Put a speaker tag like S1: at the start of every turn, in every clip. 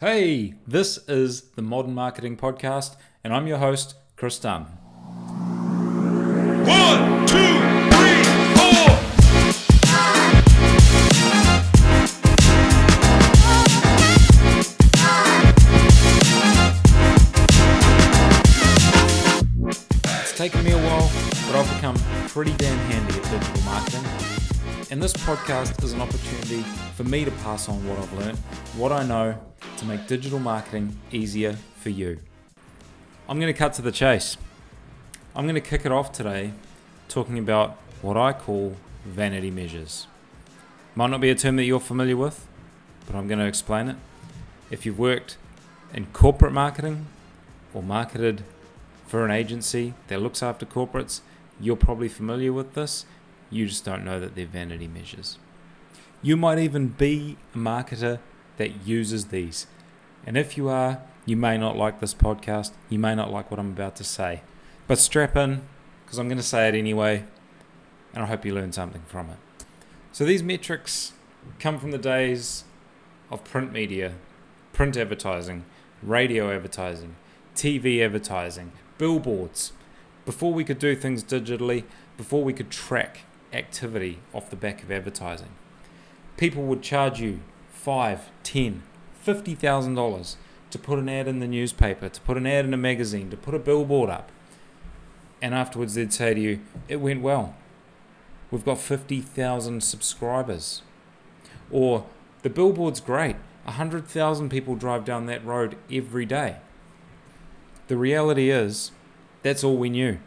S1: Hey, this is the Modern Marketing Podcast, and I'm your host, Chris Dunn.
S2: One, two, three, four.
S1: It's taken me a while, but I've become pretty damn handy at digital marketing. And this podcast is an opportunity for me to pass on what I've learned, what I know, to make digital marketing easier for you. I'm going to cut to the chase. I'm going to kick it off today talking about what I call vanity measures. Might not be a term that you're familiar with, but I'm going to explain it. If you've worked in corporate marketing or marketed for an agency that looks after corporates, you're probably familiar with this. You just don't know that they're vanity measures. You might even be a marketer that uses these. And if you are, you may not like this podcast. You may not like what I'm about to say. But strap in, because I'm going to say it anyway, and I hope you learn something from it. So these metrics come from the days of print media, print advertising, radio advertising, TV advertising, billboards. Before we could do things digitally, before we could track activity off the back of advertising, people would charge you five, ten, fifty thousand dollars to put an ad in the newspaper, to put an ad in a magazine, to put a billboard up. And afterwards they'd say to you, It went well. We've got fifty thousand subscribers. Or the billboard's great. A hundred thousand people drive down that road every day. The reality is, that's all we knew.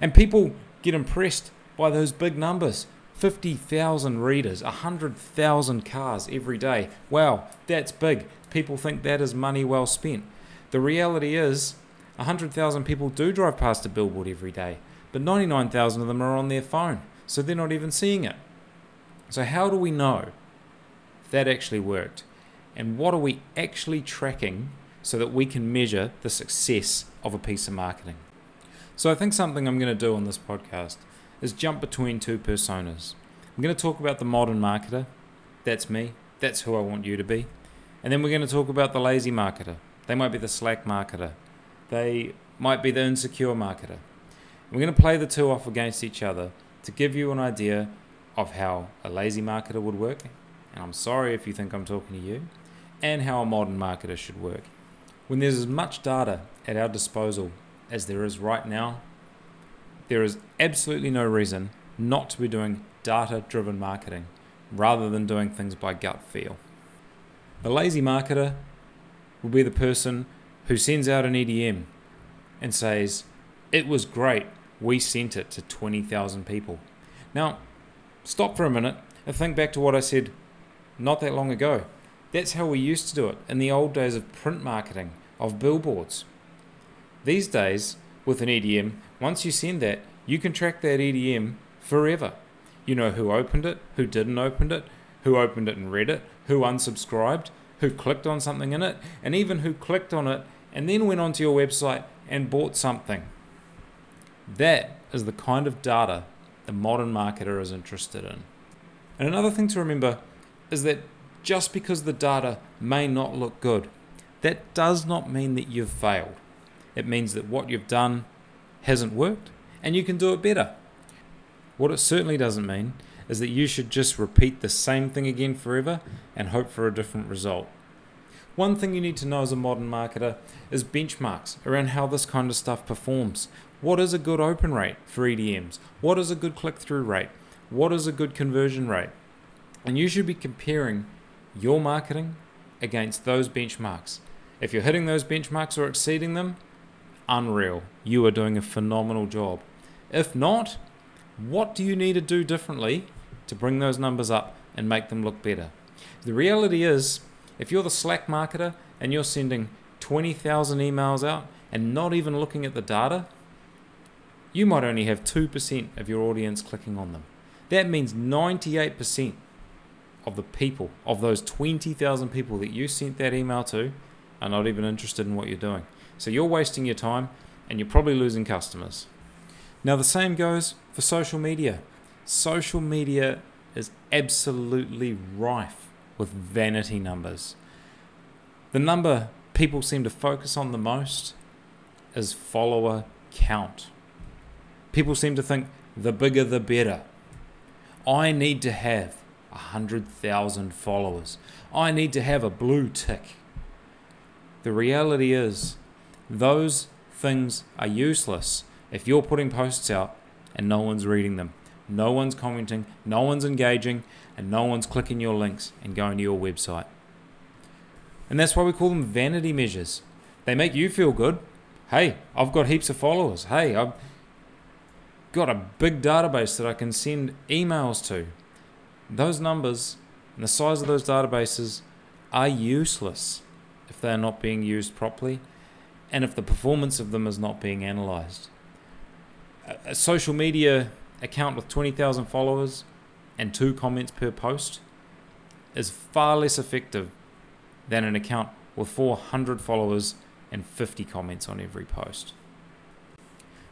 S1: And people get impressed by those big numbers 50,000 readers, 100,000 cars every day. Wow, that's big. People think that is money well spent. The reality is, 100,000 people do drive past a billboard every day, but 99,000 of them are on their phone, so they're not even seeing it. So, how do we know that actually worked? And what are we actually tracking so that we can measure the success of a piece of marketing? So, I think something I'm going to do on this podcast is jump between two personas. I'm going to talk about the modern marketer. That's me. That's who I want you to be. And then we're going to talk about the lazy marketer. They might be the slack marketer. They might be the insecure marketer. We're going to play the two off against each other to give you an idea of how a lazy marketer would work. And I'm sorry if you think I'm talking to you. And how a modern marketer should work. When there's as much data at our disposal as there is right now, there is absolutely no reason not to be doing data driven marketing rather than doing things by gut feel. The lazy marketer will be the person who sends out an EDM and says, It was great, we sent it to 20,000 people. Now, stop for a minute and think back to what I said not that long ago. That's how we used to do it in the old days of print marketing, of billboards. These days, with an EDM, once you send that, you can track that EDM forever. You know who opened it, who didn't open it, who opened it and read it, who unsubscribed, who clicked on something in it, and even who clicked on it and then went onto your website and bought something. That is the kind of data the modern marketer is interested in. And another thing to remember is that just because the data may not look good, that does not mean that you've failed. It means that what you've done hasn't worked and you can do it better. What it certainly doesn't mean is that you should just repeat the same thing again forever and hope for a different result. One thing you need to know as a modern marketer is benchmarks around how this kind of stuff performs. What is a good open rate for EDMs? What is a good click through rate? What is a good conversion rate? And you should be comparing your marketing against those benchmarks. If you're hitting those benchmarks or exceeding them, unreal. You are doing a phenomenal job. If not, what do you need to do differently to bring those numbers up and make them look better? The reality is, if you're the Slack marketer and you're sending 20,000 emails out and not even looking at the data, you might only have 2% of your audience clicking on them. That means 98% of the people, of those 20,000 people that you sent that email to, are not even interested in what you're doing. So you're wasting your time and you're probably losing customers. Now, the same goes for social media. Social media is absolutely rife with vanity numbers. The number people seem to focus on the most is follower count. People seem to think the bigger the better. I need to have 100,000 followers. I need to have a blue tick. The reality is, those things are useless if you're putting posts out and no one's reading them, no one's commenting, no one's engaging, and no one's clicking your links and going to your website. And that's why we call them vanity measures. They make you feel good. Hey, I've got heaps of followers. Hey, I've got a big database that I can send emails to. Those numbers and the size of those databases are useless if they are not being used properly and if the performance of them is not being analyzed. A social media account with 20,000 followers and two comments per post is far less effective than an account with 400 followers and 50 comments on every post.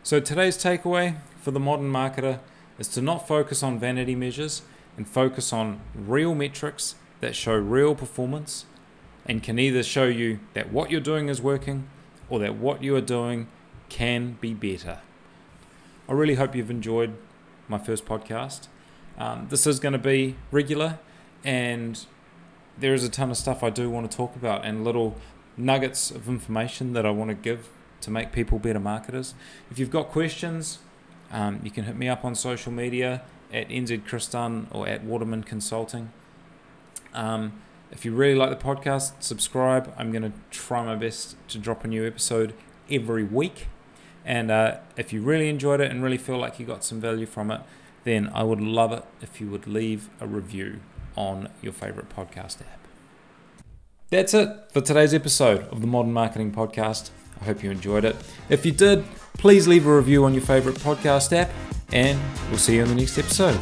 S1: So today's takeaway for the modern marketer is to not focus on vanity measures and focus on real metrics that show real performance and can either show you that what you're doing is working or that what you are doing can be better. I really hope you've enjoyed my first podcast. Um, this is going to be regular, and there is a ton of stuff I do want to talk about and little nuggets of information that I want to give to make people better marketers. If you've got questions, um, you can hit me up on social media at nzchrisdunn or at Waterman Consulting. Um, if you really like the podcast, subscribe. I'm going to try my best to drop a new episode every week. And uh, if you really enjoyed it and really feel like you got some value from it, then I would love it if you would leave a review on your favorite podcast app. That's it for today's episode of the Modern Marketing Podcast. I hope you enjoyed it. If you did, please leave a review on your favorite podcast app, and we'll see you in the next episode.